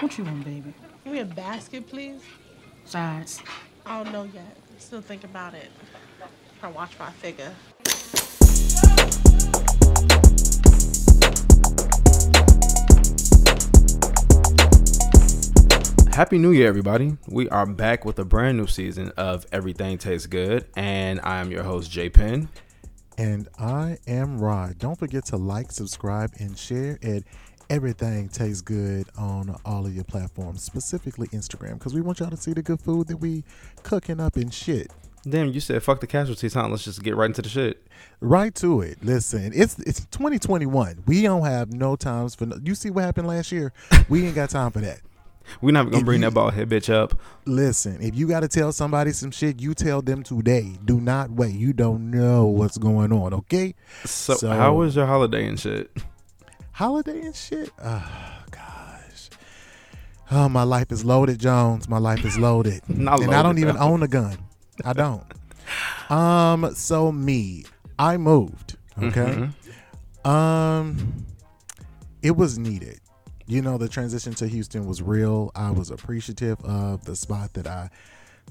What you want, baby? Give me a basket, please. Sides. I don't know yet. Still think about it. Try to watch my figure. Happy New Year, everybody. We are back with a brand new season of Everything Tastes Good, and I am your host, Jay Penn. And I am Rod. Don't forget to like, subscribe, and share it. Everything tastes good on all of your platforms, specifically Instagram, because we want y'all to see the good food that we cooking up and shit. Damn, you said fuck the casualties, huh? Let's just get right into the shit. Right to it. Listen, it's it's 2021. We don't have no times for. No, you see what happened last year? We ain't got time for that. We're not gonna If bring you- that bald head bitch up. Listen, if you got to tell somebody some shit, you tell them today. Do not wait. You don't know what's going on. Okay. So, So- how was your holiday and shit? Holiday and shit. Oh gosh. Oh, my life is loaded, Jones. My life is loaded, and I don't even though. own a gun. I don't. um. So me, I moved. Okay. Mhm. Um. It was needed. You know, the transition to Houston was real. I was appreciative of the spot that I,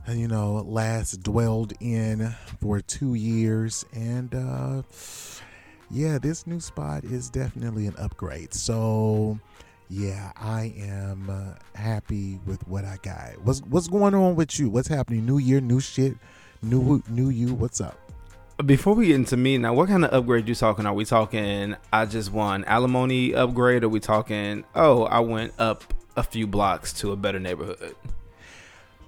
you know, last dwelled in for two years, and uh yeah, this new spot is definitely an upgrade. So, yeah, I am uh, happy with what I got. What's what's going on with you? What's happening? New year, new shit, new new you. What's up? Before we get into me now, what kind of upgrade you talking? Are we talking I just won alimony upgrade? Are we talking oh I went up a few blocks to a better neighborhood?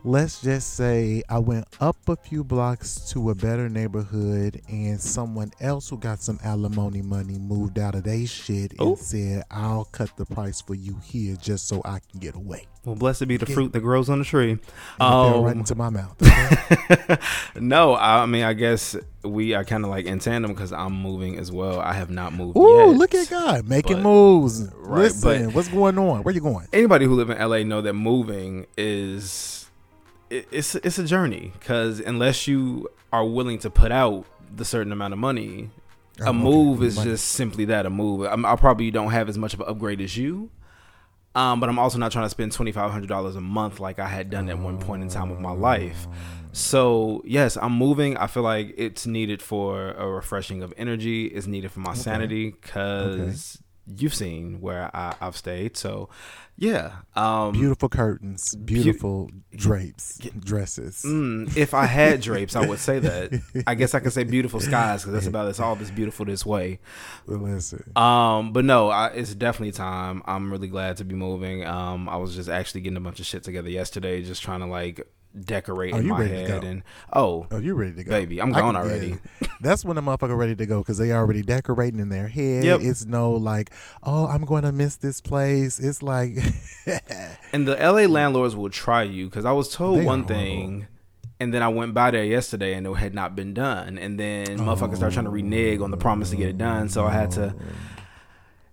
Let's just say I went up a few blocks to a better neighborhood, and someone else who got some alimony money moved out of their shit and Ooh. said, "I'll cut the price for you here just so I can get away." Well, blessed be the fruit that grows on the tree. It right Um, into my mouth. okay? no, I mean I guess we are kind of like in tandem because I'm moving as well. I have not moved Ooh, yet. look at God making but- moves. Right, Listen, but- what's going on? Where you going? Anybody who live in LA know that moving is it, it's it's a journey because unless you are willing to put out the certain amount of money, Oh, a move is Money. just simply that a move. I'm, I probably don't have as much of an upgrade as you. Um, but I'm also not trying to spend twenty five hundred dollars a month like I had done at one point in time of my life. So yes, I'm moving. I feel like it's needed for a refreshing of energy. It's needed for my sanity because you've seen where I, I've stayed. So yeah, um, Beautiful curtains, beautiful drapes, dresses. Mm, if I had drapes, I would say that. I guess I could say beautiful skies because that's about it's all this beautiful this way. Listen, Um, but no, I, it's definitely time. I'm really glad to be moving. Um, I was just actually getting a bunch of shit together yesterday, just trying to like decorate Oh, in you my ready to head go? and oh, oh, you ready to go, baby, I'm gone can- already. yeah. That's when the motherfucker ready to go because they already decorating in their head. Yep. It's no like, oh, I'm going to miss this place. It's like, And the LA landlords will try you because I was told They one thing, and then I went by there yesterday and it had not been done. And then oh. motherfuckers started trying to renege on the promise to get it done. So I had to,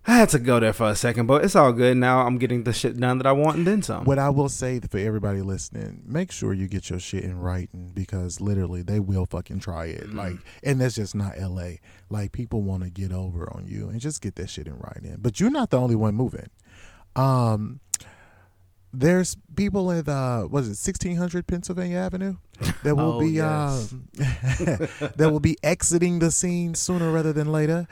I had to go there for a second. But it's all good now. I'm getting the shit done that I want and then some. What I will say for everybody listening, make sure you get your shit in writing because literally they will fucking try it. Mm-hmm. Like, and that's just not LA. Like, people want to get over on you and just get that shit in writing. But you're not the only one moving. Um, there's people at uh, was it, 1600 Pennsylvania Avenue that will Oh, be yes. um, that will be exiting the scene sooner rather than later.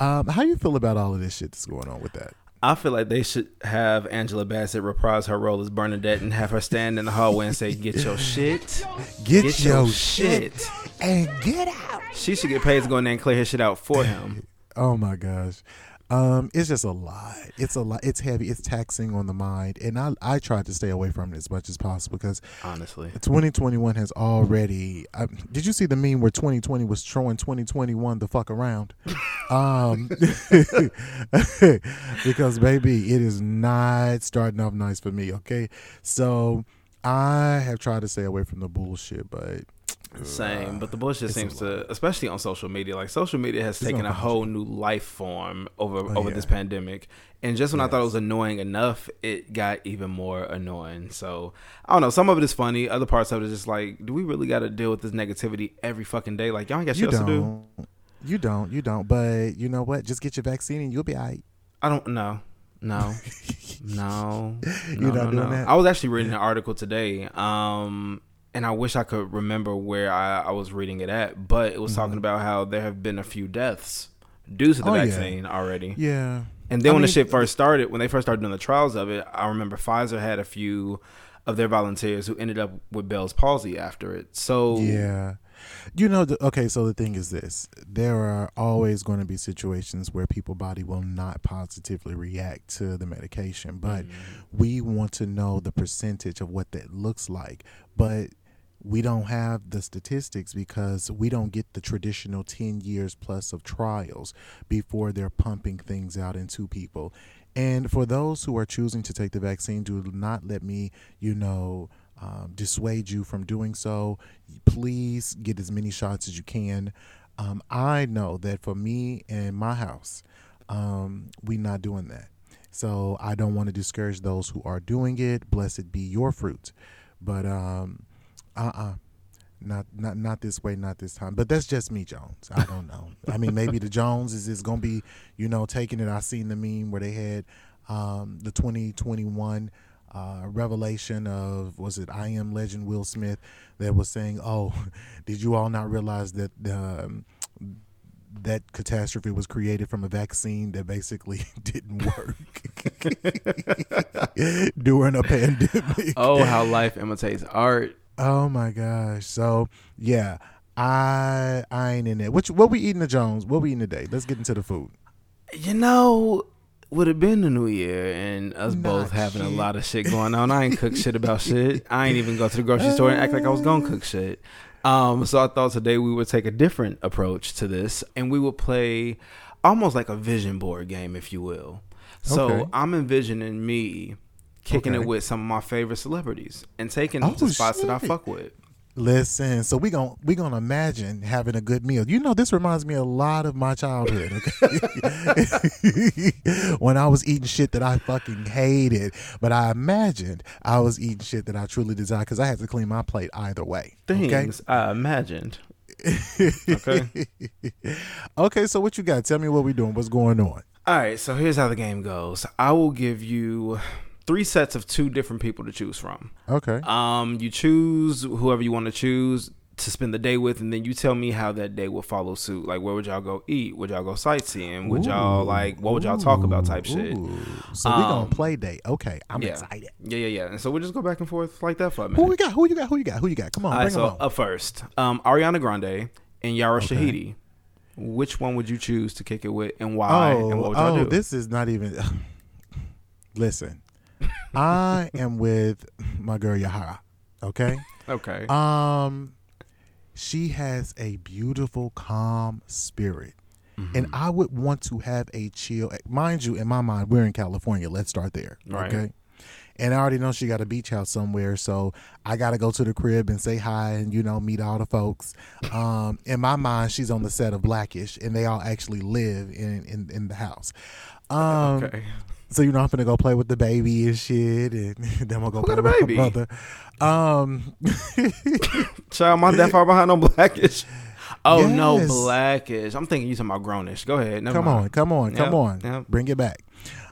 Um, how you feel about all of this shit that's going on with that? I feel like they should have Angela Bassett reprise her role as Bernadette and have her stand in the hallway and say, "Get your shit, Get, get your, your shit shit." and get out. She should get paid to go in there and clear his shit out for him. Oh my gosh. Um, it's just a lot. It's a lot. It's heavy. It's taxing on the mind, and I I tried to stay away from it as much as possible because Honestly, 2021 has already. I, did you see the meme where 2020 was throwing 2021 the fuck around? um, because baby, it is not starting off nice for me. Okay, so I have tried to stay away from the bullshit, but same. But the bullshit seems to, especially on social media, like social media has taken a whole new life form over Oh, over yeah. this pandemic. And just when I thought it was annoying enough, it got even more annoying. So I don't know. Some of it is funny. Other parts of it is just like, do we really got to deal with this negativity every fucking day? Like y'all ain't got shit you else to do. don't. You don't. You don't. But you know what? Just get your vaccine and you'll be all right. I don't know. No, no, You're not no, doing no. that? I was actually reading an article today, um, and I wish I could remember where I, I was reading it at, but it was talking about how there have been a few deaths due to the Mm-hmm. Oh, yeah. vaccine already. Yeah. And then I when the shit first started, when they first started doing the trials of it, I remember Pfizer had a few of their volunteers who ended up with Bell's palsy after it. So Yeah. You know, the, okay, so the thing is this there are always going to be situations where people body will not positively react to the medication, but mm-hmm. we want to know the percentage of what that looks like. But we don't have the statistics because we don't get the traditional 10 years plus of trials before they're pumping things out into people. And for those who are choosing to take the vaccine, do not let me, you know, um, dissuade you from doing so. Please get as many shots as you can. Um, I know that for me and my house, um, we not doing that. So I don't want to discourage those who are doing it. Blessed be your fruit. But um, uh-uh. Not not not this way, not this time. But that's just me, Jones. I don't know. I mean, maybe the Jones is is gonna be, you know, taking it. I seen the meme where they had um, the 2021 uh, revelation of was it I am Legend Will Smith that was saying, "Oh, did you all not realize that um, that catastrophe was created from a vaccine that basically didn't work during a pandemic?" Oh, how life imitates art. Oh my gosh. So yeah, I I ain't in there. What what we eating the Jones? What we eating today? Let's get into the food. You know, would have been the new year and us Not both having a lot of shit going on. I ain't cook shit about shit. I ain't even go to the grocery store and act like I was gonna cook shit. Um, so I thought today we would take a different approach to this and we would play almost like a vision board game, if you will. So Okay. I'm envisioning me kicking Okay. it with some of my favorite celebrities and taking Oh, the spots that I fuck with. Listen, so we gon' we gonna imagine having a good meal. You know, this reminds me a lot of my childhood. Okay? when I was eating shit that I fucking hated, but I imagined I was eating shit that I truly desired because I had to clean my plate either way. Okay. Things I imagined. okay. Okay. So what you got? Tell me what we doing. What's going on? All right, so here's how the game goes. I will give you three sets of two different people to choose from. Okay. Um, you choose whoever you want to choose to spend the day with, and then you tell me how that day will follow suit. Like, where would y'all go eat? Would y'all go sightseeing? Would y'all like what would y'all talk about? Type shit. Ooh. So we gonna Um, play date. Okay. I'm yeah. excited. Yeah, yeah, yeah. And so we'll just go back and forth like that for a minute. Who we got? Who you got? Who you got? Who you got? Come on, All right, bring 'em so on. up first, um, Ariana Grande and Yara Okay. Shahidi. Which one would you choose to kick it with, and why? oh, and what would y'all oh, do? this is not even. Listen, I am with my girl Yahara. Okay. okay. Um, she has a beautiful, calm spirit. Mm-hmm. And I would want to have a chill. Mind you, in my mind, we're in California. Let's start there. Right. Okay. And I already know she got a beach house somewhere, so I got to go to the crib and say hi and you know meet all the folks. Um, in my mind, she's on the set of Blackish, and they all actually live in in, in the house. Um, okay. So you know I'm gonna go play with the baby and shit, and then we'll go play got a with baby? my brother. Um, Child, my that far behind on Blackish. Oh no, Yes. Blackish. I'm thinking you talking about Grownish. Go ahead. Never come mind. on, come on, come Yep, on, yep. bring it back.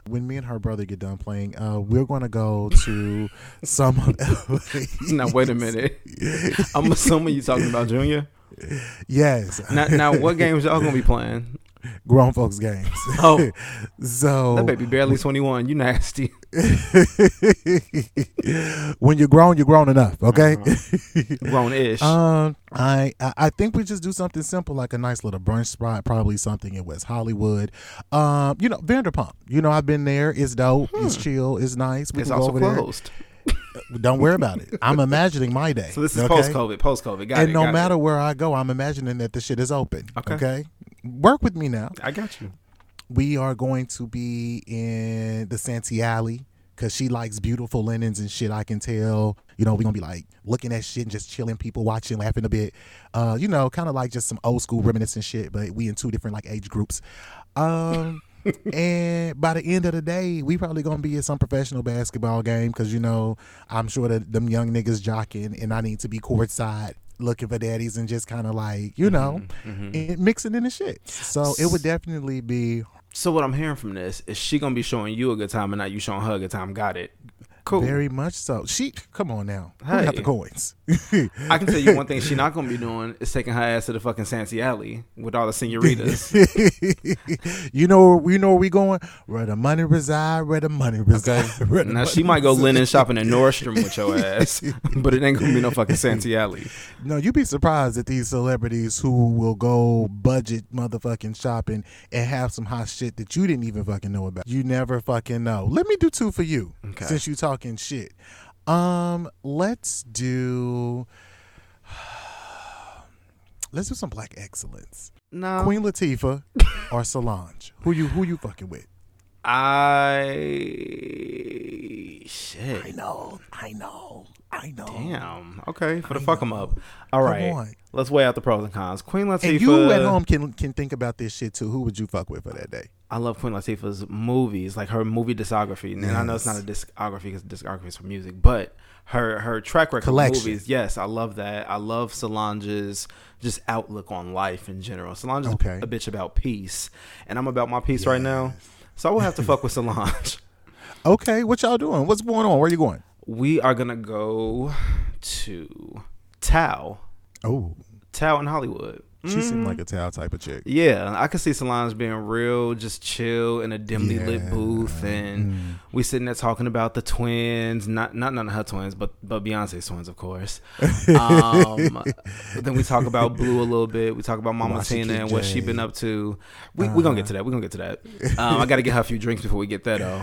When me and her brother get done playing, uh, we're gonna go to some of LA. Now wait a minute. I'm assuming you talking about Junior. Yes, Now, now what games y'all gonna be playing? Grown folks games. Oh. so That baby barely 21. You nasty. when you're grown, you're grown enough. Okay. Grown-ish. Um, I I think we just do something simple like a nice little brunch spot, probably something in West Hollywood. Um, you know Vanderpump. You know I've been there. It's dope. It's chill. It's nice. We Hmm. it's can go also over closed. there. Don't worry about it. I'm imagining my day. So this is okay? post-COVID. Post-COVID. And it. no got it. matter where I go, I'm imagining that the shit is open. Okay. Okay. Work with me now. I got you. We are going to be in the Santee Alley because she likes beautiful linens and shit. I can tell. You know, we're going to be like looking at shit and just chilling, people watching, laughing a bit. Uh, you know, kind of like just some old school reminiscent shit, but we in two different like age groups. Um, and by the end of the day, we probably gonna be at some professional basketball game because you know I'm sure that them young niggas jocking, and I need to be courtside looking for daddies and just kind of like you know Mm-hmm. and mixing in the shit. So it would definitely be So what I'm hearing from this is she gonna be showing you a good time and not you showing her a good time. Got it. Cool. Very much so. She, come on now. Who got the coins? I can tell you one thing she not gonna be doing is taking her ass to the fucking Santee Alley with all the senoritas. you know, you know where we going? Where the money reside, where the money reside. the now she might go linen shopping in Nordstrom with your ass, but it ain't gonna be no fucking Santee Alley. No, you'd be surprised at these celebrities who will go budget motherfucking shopping and have some hot shit that you didn't even fucking know about. You never fucking know. Let me do two for you Okay. since you talking shit. Um, let's do let's do some black excellence. No, Queen Latifah or Solange. Who you who you fucking with? I shit. I know, I know, I know. Damn. Okay, for the I fuck 'em know. up. All Come right, on. let's weigh out the pros and cons. Queen Latifah. And you at home can can think about this shit too. Who would you fuck with for that day? I love Queen Latifah's movies, like her movie discography. And I know it's not a discography because discography is for music, but her her track record Collection. movies. Yes, I love that. I love Solange's just outlook on life in general. Solange's Okay. a bitch about peace, and I'm about my peace right now. So I will have to fuck with Solange. Okay, what y'all doing? What's going on? Where you going? We are gonna go to Tao, Oh, Tao in Hollywood. She seemed like a towel type of chick. Yeah, I could see Solange being real, just chill in a dimly lit booth, and Mm. we sitting there talking about the twins, not not none of her twins, but but Beyonce's twins, of course. Um, then we talk about Blue a little bit. We talk about Mama Tina and what she been up to. We we gonna get to that. We are gonna get to that. Um, I got to get her a few drinks before we get there though.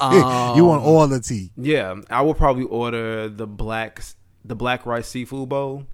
Um, you want all the tea? Yeah, I will probably order the black the black rice seafood bowl.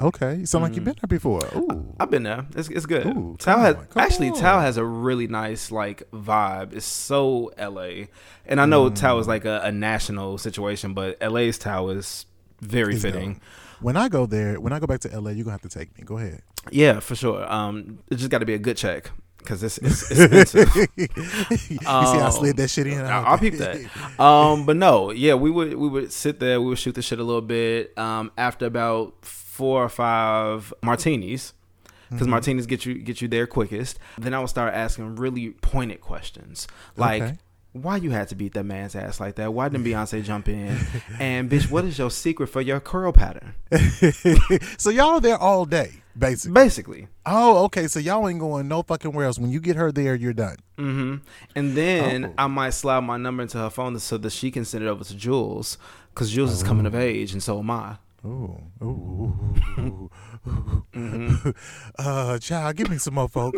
Okay, you sound like you've been there before. Ooh, I've been there. It's, it's good. Ooh, Tao has on, actually on. Tao has a really nice like vibe. It's so LA, and I know Tao Mm. is like a, a national situation, but LA's Tao is very It's fitting. dope. when I go there, when I go back to LA, you're gonna have to take me. Go ahead. Yeah, for sure. Um, it just got to be a good check because it's, it's expensive. you see, I Um, slid that shit in. I- I'll peep that. Um, but no, yeah, we would we would sit there, we would shoot the shit a little bit. Um, after about four or five martinis, because Mm-hmm. martinis get you get you there quickest. Then I would start asking really pointed questions, like. Okay. Why you had to beat that man's ass like that? Why didn't Beyonce jump in? And bitch, what is your secret for your curl pattern? so y'all are there all day, basically. Basically, Oh, okay. So y'all ain't going no fucking where else. When you get her there, you're done. hmm And then Oh. I might slide my number into her phone so that she can send it over to Jules, because Jules is coming of age, and so am I. Ooh, ooh, ooh, ooh, ooh. Uh, child, give me some more folk.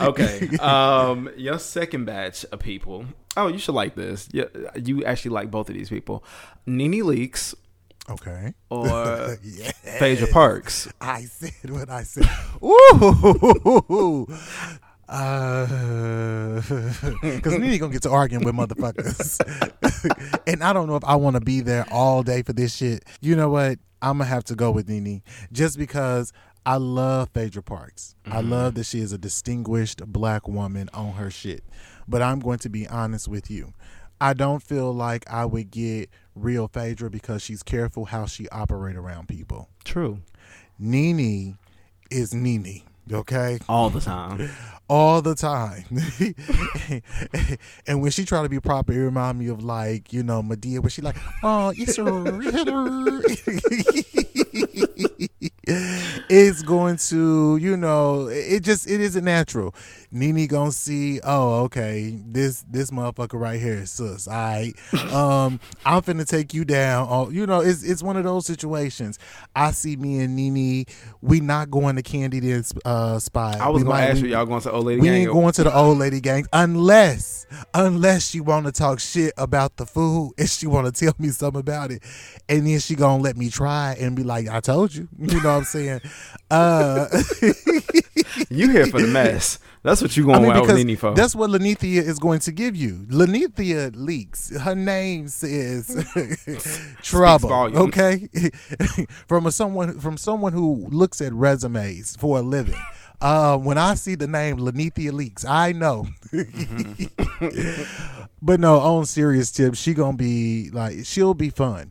Okay. Um, your second batch of people. Oh, you should like this. Yeah, you actually like both of these people, Nene Leakes okay. or Yeah. Phaedra Parks. I said what I said. Ooh. Uh, because Nene gonna get to arguing with motherfuckers, and I don't know if I want to be there all day for this shit. You know what? I'm gonna have to go with Nene just because I love Phaedra Parks. I love that she is a distinguished black woman on her shit. But I'm going to be honest with you. I don't feel like I would get real Phaedra because she's careful how she operate around people. True. Nene is Nene, okay? All the time. All the time. and when she try to be proper, it remind me of like, you know, Madea, where she like, oh, it's a it's going to, you know, it just it isn't natural. Nene gonna see, oh, okay, this this motherfucker right here is sus. All right. Um, I'm finna take you down. Oh, you know, it's it's one of those situations. I see me and Nene, we not going to Candy this uh spot. I was We gonna might- ask we- you, y'all going to old lady we gang? ain't going to the old lady gang unless unless she want to talk shit about the food and she want to tell me something about it and then she gonna let me try and be like i told you you know what i'm saying uh You here for the mess? That's what you I going mean, out with Nene for? that's what Linnethia is going to give you. Linnethia leaks. Her name says trouble. Okay, from a someone from someone who looks at resumes for a living. Uh, when I see the name Linnethia Leakes, I know. but no, on serious tip, she gonna be like she'll be fun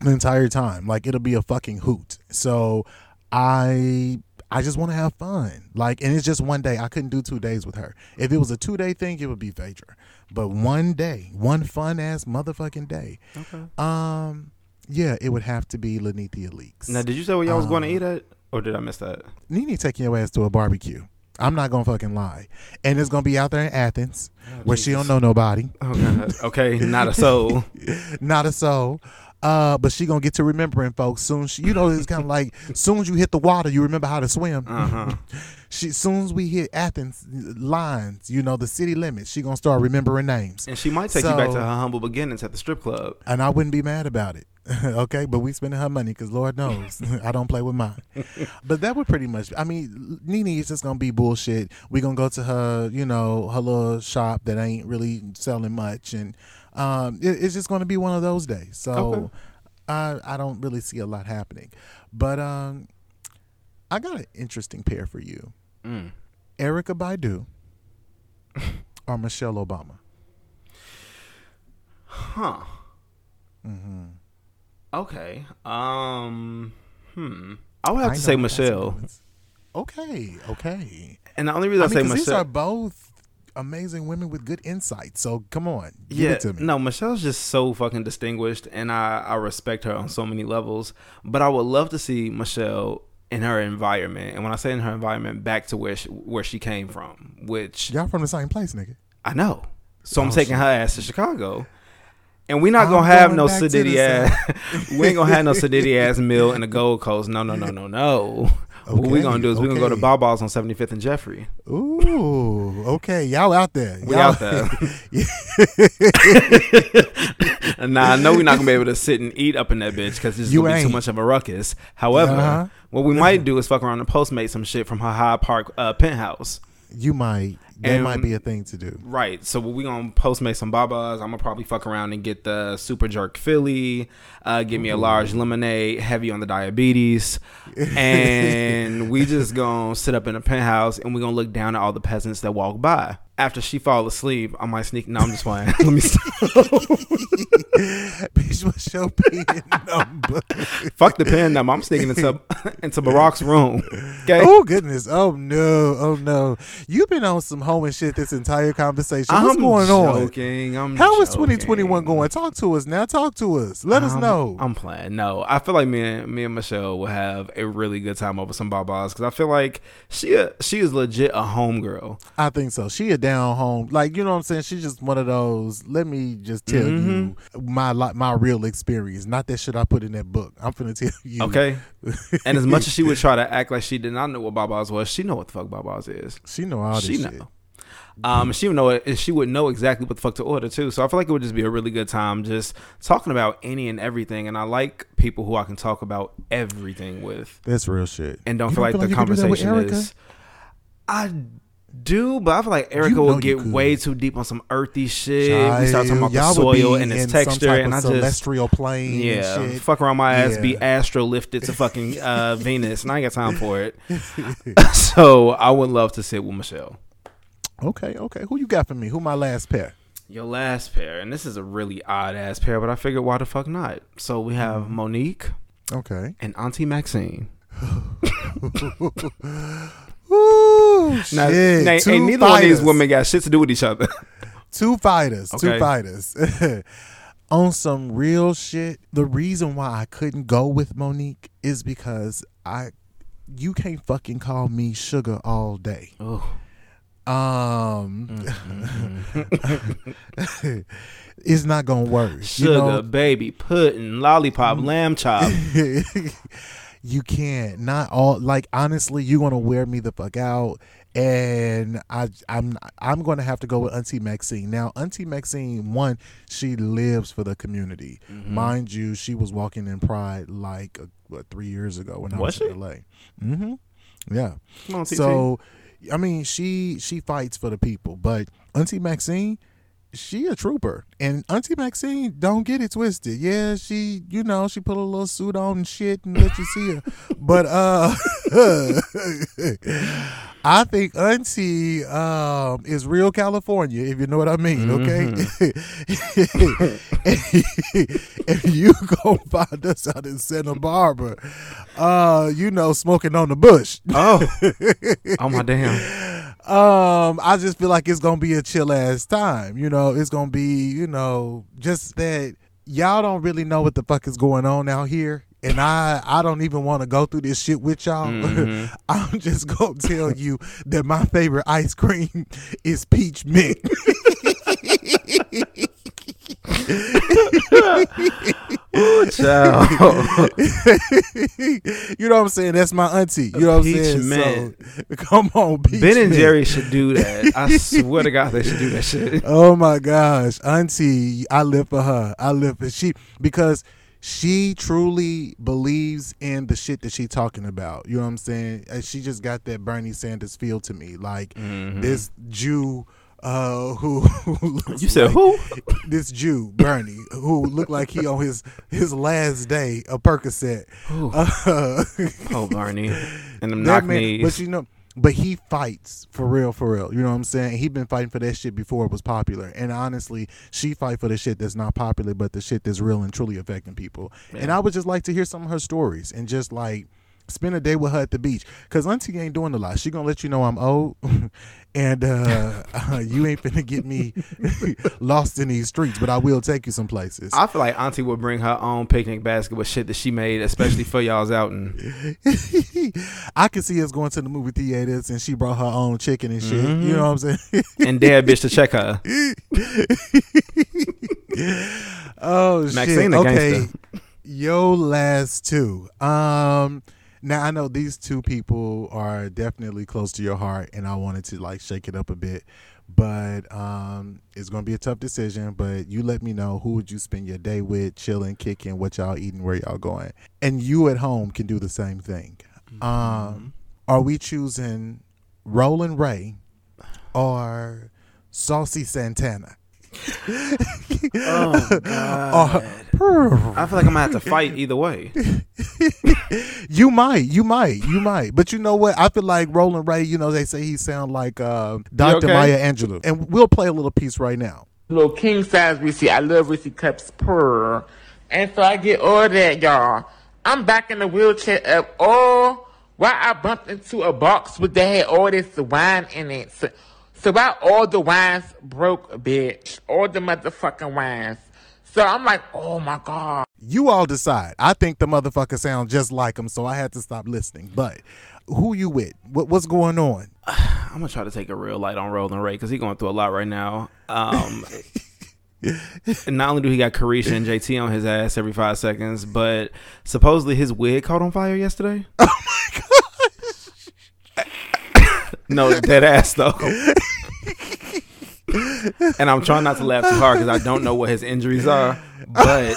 the entire time. Like it'll be a fucking hoot. So I I just want to have fun. Like, and it's just one day. I couldn't do two days with her. If it was a two day thing, it would be Phaedra. But one day, one fun ass motherfucking day. Okay. Um, yeah, it would have to be Linnethia Leakes. Now, did you say where y'all was going to Um, eat at, or did I miss that? Nene taking your ass to a barbecue. I'm not gonna fucking lie, and it's gonna be out there in Athens, where she don't know nobody, Oh God. Okay, not a soul. not a soul. Uh, but she gonna get to remembering folks soon. She, you know, it's kind of like soon as you hit the water, you remember how to swim. Uh huh. She soon as we hit Athens lines, you know, the city limits, she gonna start remembering names, And she might take you back to her humble beginnings at the strip club. and I wouldn't be mad about it. okay, but we spending her money because Lord knows I don't play with mine. but that would pretty much. I mean, Nene is just gonna be bullshit. We gonna go to her, you know, her little shop that ain't really selling much, and um, it, it's just gonna be one of those days. So Okay. I I don't really see a lot happening, but um, I got an interesting pair for you. Mm. Erykah Badu or Michelle Obama? Huh. Mm-hmm. Okay. Um. Hmm. I would have I to say you got some Michelle. Okay, okay. And the only reason I, I mean, say 'cause these Michelle. are both amazing women with good insight. So come on, give yeah, it to me. no, Michelle's just so fucking distinguished, and I I respect her on so many levels. But I would love to see Michelle in her environment, and when I say in her environment, back to where she, where she came from, which Y'all from the same place, nigga. I know. So I'm Oh, taking shit. her ass to Chicago. And we're not I'm gonna have going no back sedity ass. we ain't gonna have no sedity ass meal in the Gold Coast. No, no, no, no, no. What we Okay, gonna do is we're gonna go to okay. Baba's on 75th and Jeffery. Ooh, okay. Y'all out there. We Y'all- out there. now I know we're not gonna be able to sit and eat up in that bitch because it's gonna be too much of a ruckus. However, Uh-huh. what we might do is fuck around and postmate some shit from her Hyde Park uh, penthouse. you might. That And- might be a thing to do. Right. So we gonna postmate some babas. I'm gonna probably fuck around and get the super jerk Philly. Uh, give me a large lemonade, heavy on the diabetes, and we just gonna sit up in a penthouse and we gonna look down at all the peasants that walk by. After she fall asleep, I might sneak. No, I'm just playing. Let me stop. Bitch, what's your pin number? fuck the pen number. I'm sneaking into into Barack's room. Okay. oh goodness. Oh no. Oh no. You've been on some home and shit this entire conversation. What's I'm going on? I'm How is joking. 2021 going? Talk to us now. Talk to us. Let us I'm- know. I'm playing. No, I feel like me and me and Michelle will have a really good time over some babas because I feel like she a, she is legit a homegirl. I think so. She a down home, like you know what I'm saying. She's just one of those. Let me just tell you mm-hmm. my my real experience, not that shit I put in that book. I'm finna tell you. Okay, and as much as she would try to act like she did not know what babas was, she know what the fuck babas is. she know all this she shit. know. Um, she would know it. and She would know exactly what the fuck to order too. So I feel like it would just be a really good time just talking about any and everything. And I like people who I can talk about everything with. That's real shit. and don't You feel like the you can do that conversation is. I do, but I feel like Erykah know will get way too deep on some earthy shit. we start talking about Y'all the would be soil and its in some texture, type and I of just celestial plane. yeah, and shit. fuck around my ass, be Yeah. astro lifted to fucking uh, Venus, and I ain't got time for it. so I would love to sit with Michelle. Okay, okay. Who you got for me? Who my last pair? Your last pair, and this is a really odd ass pair, but I figured why the fuck not? So we have Mm-hmm. Mo'Nique Okay. and Auntie Maxine. Ooh, Now, shit. now, Two ain't neither one of these women got shit to do with each other. Two fighters. Two fighters. On some real shit, the reason why I couldn't go with Mo'Nique is because I you can't fucking call me sugar all day. oh, Um Mm-hmm. it's not gonna work. sugar, You know, baby, pudding, lollipop, lamb chop. you can't. Not all like honestly, you're gonna wear me the fuck out. And I I'm I'm gonna have to go with Auntie Maxine. Now, Auntie Maxine, one, she lives for the community. Mm-hmm. Mind you, she was walking in Pride like uh, what, three years ago when I Was was she? in LA. Mm-hmm. Yeah. Come on, TT. So, I mean, she she fights for the people, but Auntie Maxine, she a trooper, and Auntie Maxine don't get it twisted. Yeah, she you know she put a little suit on and shit and let you see her, but uh, I think Auntie um, is real California, if you know what I mean. Okay, if you go find us out in Santa Barbara, uh, you know, smoking on the bush. Oh, oh my damn. Um, I just feel like it's gonna be a chill ass time. You know, it's gonna be, you know, just that y'all don't really know what the fuck is going on out here. And I, I don't even want to go through this shit with y'all. Mhm. I'm just gonna tell you that my favorite ice cream is peach mint. You know what I'm saying? That's my auntie. You know what I'm saying? mint. So, come on, peach ben and mint. Jerry should do that. I swear to God, they should do that shit. Oh my gosh, Auntie, I live for her. I live for she because she truly believes in the shit that she talking about. You know what I'm saying? And she just got that Bernie Sanders feel to me, like Mhm. this Jew uh who, who You said like- who? this Jew Bernie who looked like he on his his last day a Percocet. Uh, Oh, Barney. And them knock man- knees. But you know, but he fights for real, for real. You know what I'm saying? He been fighting for that shit before it was popular. And honestly, she fight for the shit that's not popular, but the shit that's real and truly affecting people. And I would just like to hear some of her stories and just like spend a day with her at the beach. Cause Auntie ain't doing a lot. She gonna let you know I'm old, and uh, you ain't finna get me lost in these streets. But I will take you some places. I feel like Auntie would bring her own picnic basket with shit that she made, especially for y'all's outing. I could see us going to the movie theaters, and she brought her own chicken and shit. Mhm. You know what I'm saying? And dare a bitch to check her. oh Maxine shit. Okay. Yo last two. Um now I know these two people are definitely close to your heart and I wanted to like shake it up a bit. But um it's gonna be a tough decision. But you let me know who would you spend your day with, chilling, kicking, what y'all eating, where y'all going. And you at home can do the same thing. Um are we choosing Rolling Ray or Saucy Santana? Oh, God. I feel like I'm gonna have to fight either way. You might, you might, you might. But you know what? I feel like Rolling Ray, you know, they say he sound like uh, Dr. okay? Maya Angelou. And we'll play a little piece right now. little king size Reese. I love Reese cups per. And so I get all that, y'all. I'm back in the wheelchair up all while I bumped into a box with that had all this wine in it. So, so why all the wines broke, bitch? All the motherfucking wines. So I'm like, oh my god. You all decide. I think the motherfucker sounds just like him, so I had to stop listening. But who you with? What, what's going on? I'm gonna try to take a real light on Rolling Ray because he's going through a lot right now. Um, and not only do he got Carisha and JT on his ass every five seconds, but supposedly his wig caught on fire yesterday. Oh my gosh! No, dead ass though. and I'm trying not to laugh too hard because I don't know what his injuries are. Oh but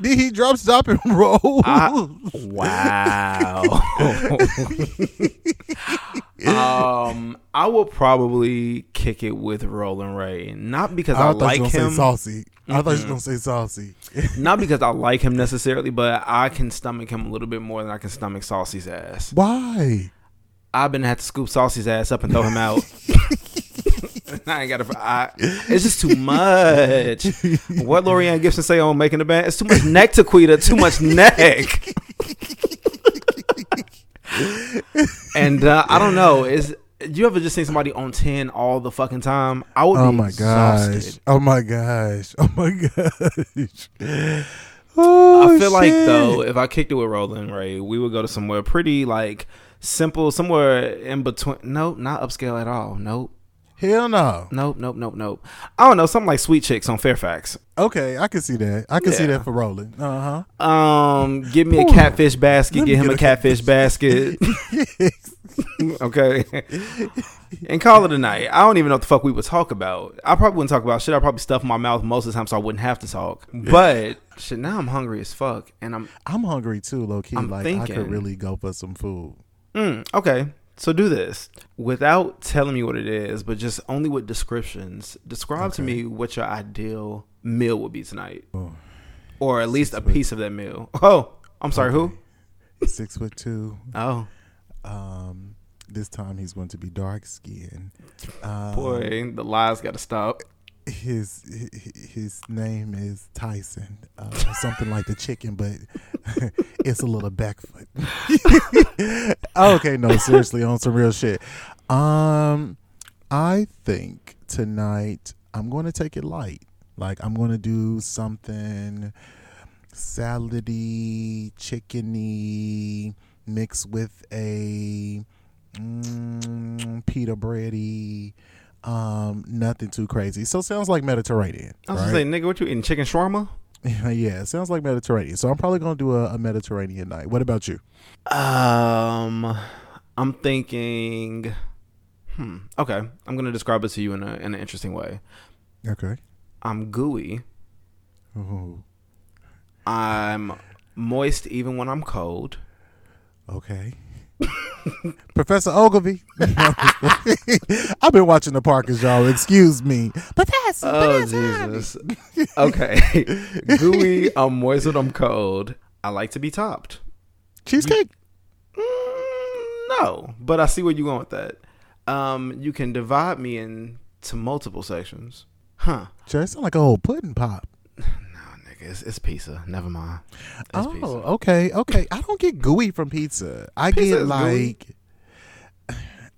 Did he drop, stop, and roll? I, wow. um, I will probably kick it with Rolling Ray, not because I, I like you were gonna him, say saucy. I thought you were gonna say saucy. not because I like him necessarily, but I can stomach him a little bit more than I can stomach Saucy's ass. Why? I've been had to scoop Saucy's ass up and throw him out. I ain't got to. I, it's just too much. What Laurieann Gibson say on making the band? It's too much neck to Quita. Too much neck. And uh, I don't know. Is you ever just seen somebody on ten all the fucking time? I would. Oh be my exhausted. gosh. Oh my gosh. Oh my gosh. Oh, I feel like though, if I kicked it with Rolling Ray, we would go to somewhere pretty like simple, somewhere in between. Nope, not upscale at all. Nope, Hell no. nope, nope, nope, nope. I don't know, something like Sweet Chicks on Fairfax. Okay, I can see that. I can see that for rolling. Uh huh. Um, give me a catfish basket. Let Get him get a catfish basket. okay, and call it a night. I don't even know what the fuck we would talk about. I probably wouldn't talk about shit. I probably stuff my mouth most of the time, so I wouldn't have to talk. But shit, now I'm hungry as fuck, and I'm I'm hungry too, low key. I'm like I could really go for some food. Mm, okay. So do this without telling me what it is, but just only with descriptions. Describe to me what your ideal meal would be tonight, Oh. or at least a piece of that meal. Oh, I'm sorry. Who? Six foot two. Oh, Um, this time he's going to be dark skinned. Um, Boy, the lies got to stop. His his name is Tyson, uh, something like the chicken, but it's a little backfoot. okay, no, seriously, on some real shit. Um, I think tonight I'm going to take it light. Like I'm going to do something salady, chickeny, mixed with a mm, pita bready. Um, nothing too crazy. So sounds like Mediterranean. I was right? gonna say, nigga, what you eating? Chicken shawarma? yeah, it sounds like Mediterranean. So I'm probably gonna do a, a Mediterranean night. What about you? Um, I'm thinking. Hmm. Okay, I'm gonna describe it to you in a in an interesting way. Okay. I'm gooey. Ooh, I'm moist even when I'm cold. okay. Professor Oglevee. I've been watching the Parkers, y'all. Excuse me. Professor. Oh Jesus. Okay. gooey. I'm moist I'm cold. I like to be topped. Cheesecake. Mm, no, but I see where you're going with that. Um, you can divide me into multiple sections. Huh. Sure, it sound like a whole pudding pop. It's, it's pizza. Never mind. It's oh, pizza. okay, okay. I don't get gooey from pizza. I Pizza get like.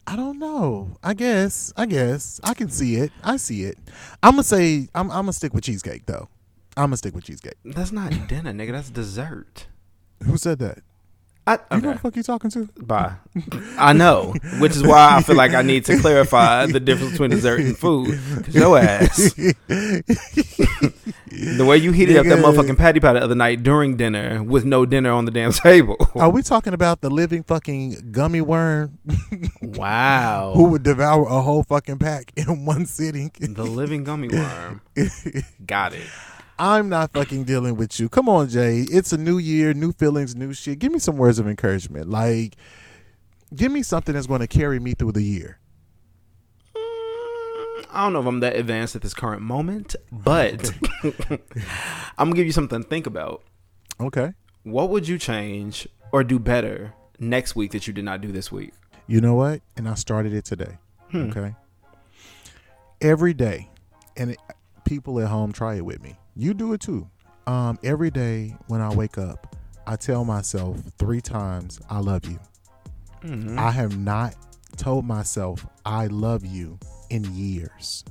I don't know. I guess. I guess. I can see it. I see it. I'm gonna say I'm I'm gonna stick with cheesecake though. I'm gonna stick with cheesecake. That's not dinner, nigga. That's dessert. Who said that? I, You know okay. the fuck you talking to? Bye. I know, which is why I feel like I need to clarify the difference between dessert and food. Cause your ass, the way you heated up that motherfucking patty pie the other night during dinner with no dinner on the damn table. Are we talking about the living fucking gummy worm Wow. who would devour a whole fucking pack in one sitting? the living gummy worm. Got it. I'm not fucking dealing with you. Come on, Jay. It's a new year, new feelings, new shit. Give me some words of encouragement. Like, give me something that's going to carry me through the year. I don't know if I'm that advanced at this current moment, but I'm gonna give you something to think about. Okay. What would you change or do better next week that you did not do this week? You know what? And I started it today. Hmm. Okay. Every day, and it, people at home try it with me. You do it too. Um, every day when I wake up, I tell myself three times, "I love you." Mhm. I have not told myself I love you in years.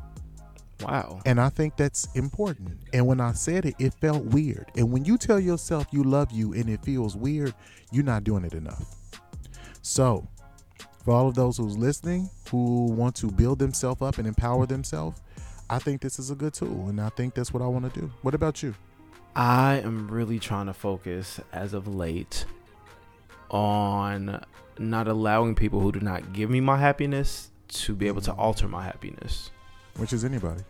wow. And I think that's important. And when I said it, it felt weird. And when you tell yourself you love you and it feels weird, you're not doing it enough. So, for all of those who's listening who want to build themselves up and empower themselves, I think this is a good tool. And I think that's what I want to do. What about you? I am really trying to focus as of late on not allowing people who do not give me my happiness to be able to alter my happiness. Which is anybody.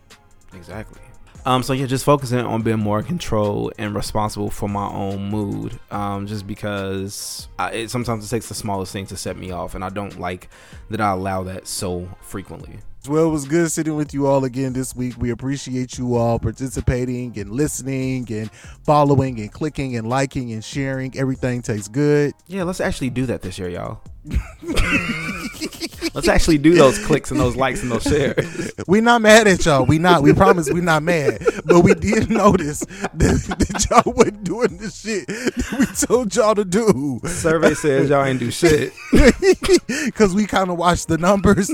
Exactly. Um, so yeah, just focusing on being more in control and responsible for my own mood. Um, just because I, it sometimes it takes the smallest thing to set me off, and I don't like that I allow that so frequently. Well, it was good sitting with you all again this week. We appreciate you all participating and listening and following and clicking and liking and sharing. Everything tastes good. Yeah, let's actually do that this year, y'all. let's actually do those clicks and those likes and those shares. We not mad at y'all. We not. We promise we not mad. But we did notice that, that y'all wasn't doing the shit that we told y'all to do. Survey says y'all ain't do shit Because we kind of watched the numbers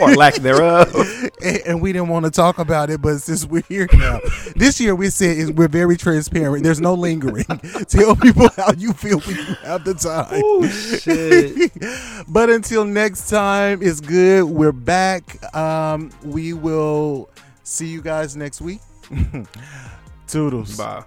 or lack thereof. and, and we didn't want to talk about it. But since we're here now, this year we said is we're very transparent. There's no lingering. Tell people how you feel when you have the time. Oh shit. but until next time, it's good. We're back. Um, we will see you guys next week. Toodles. Bye.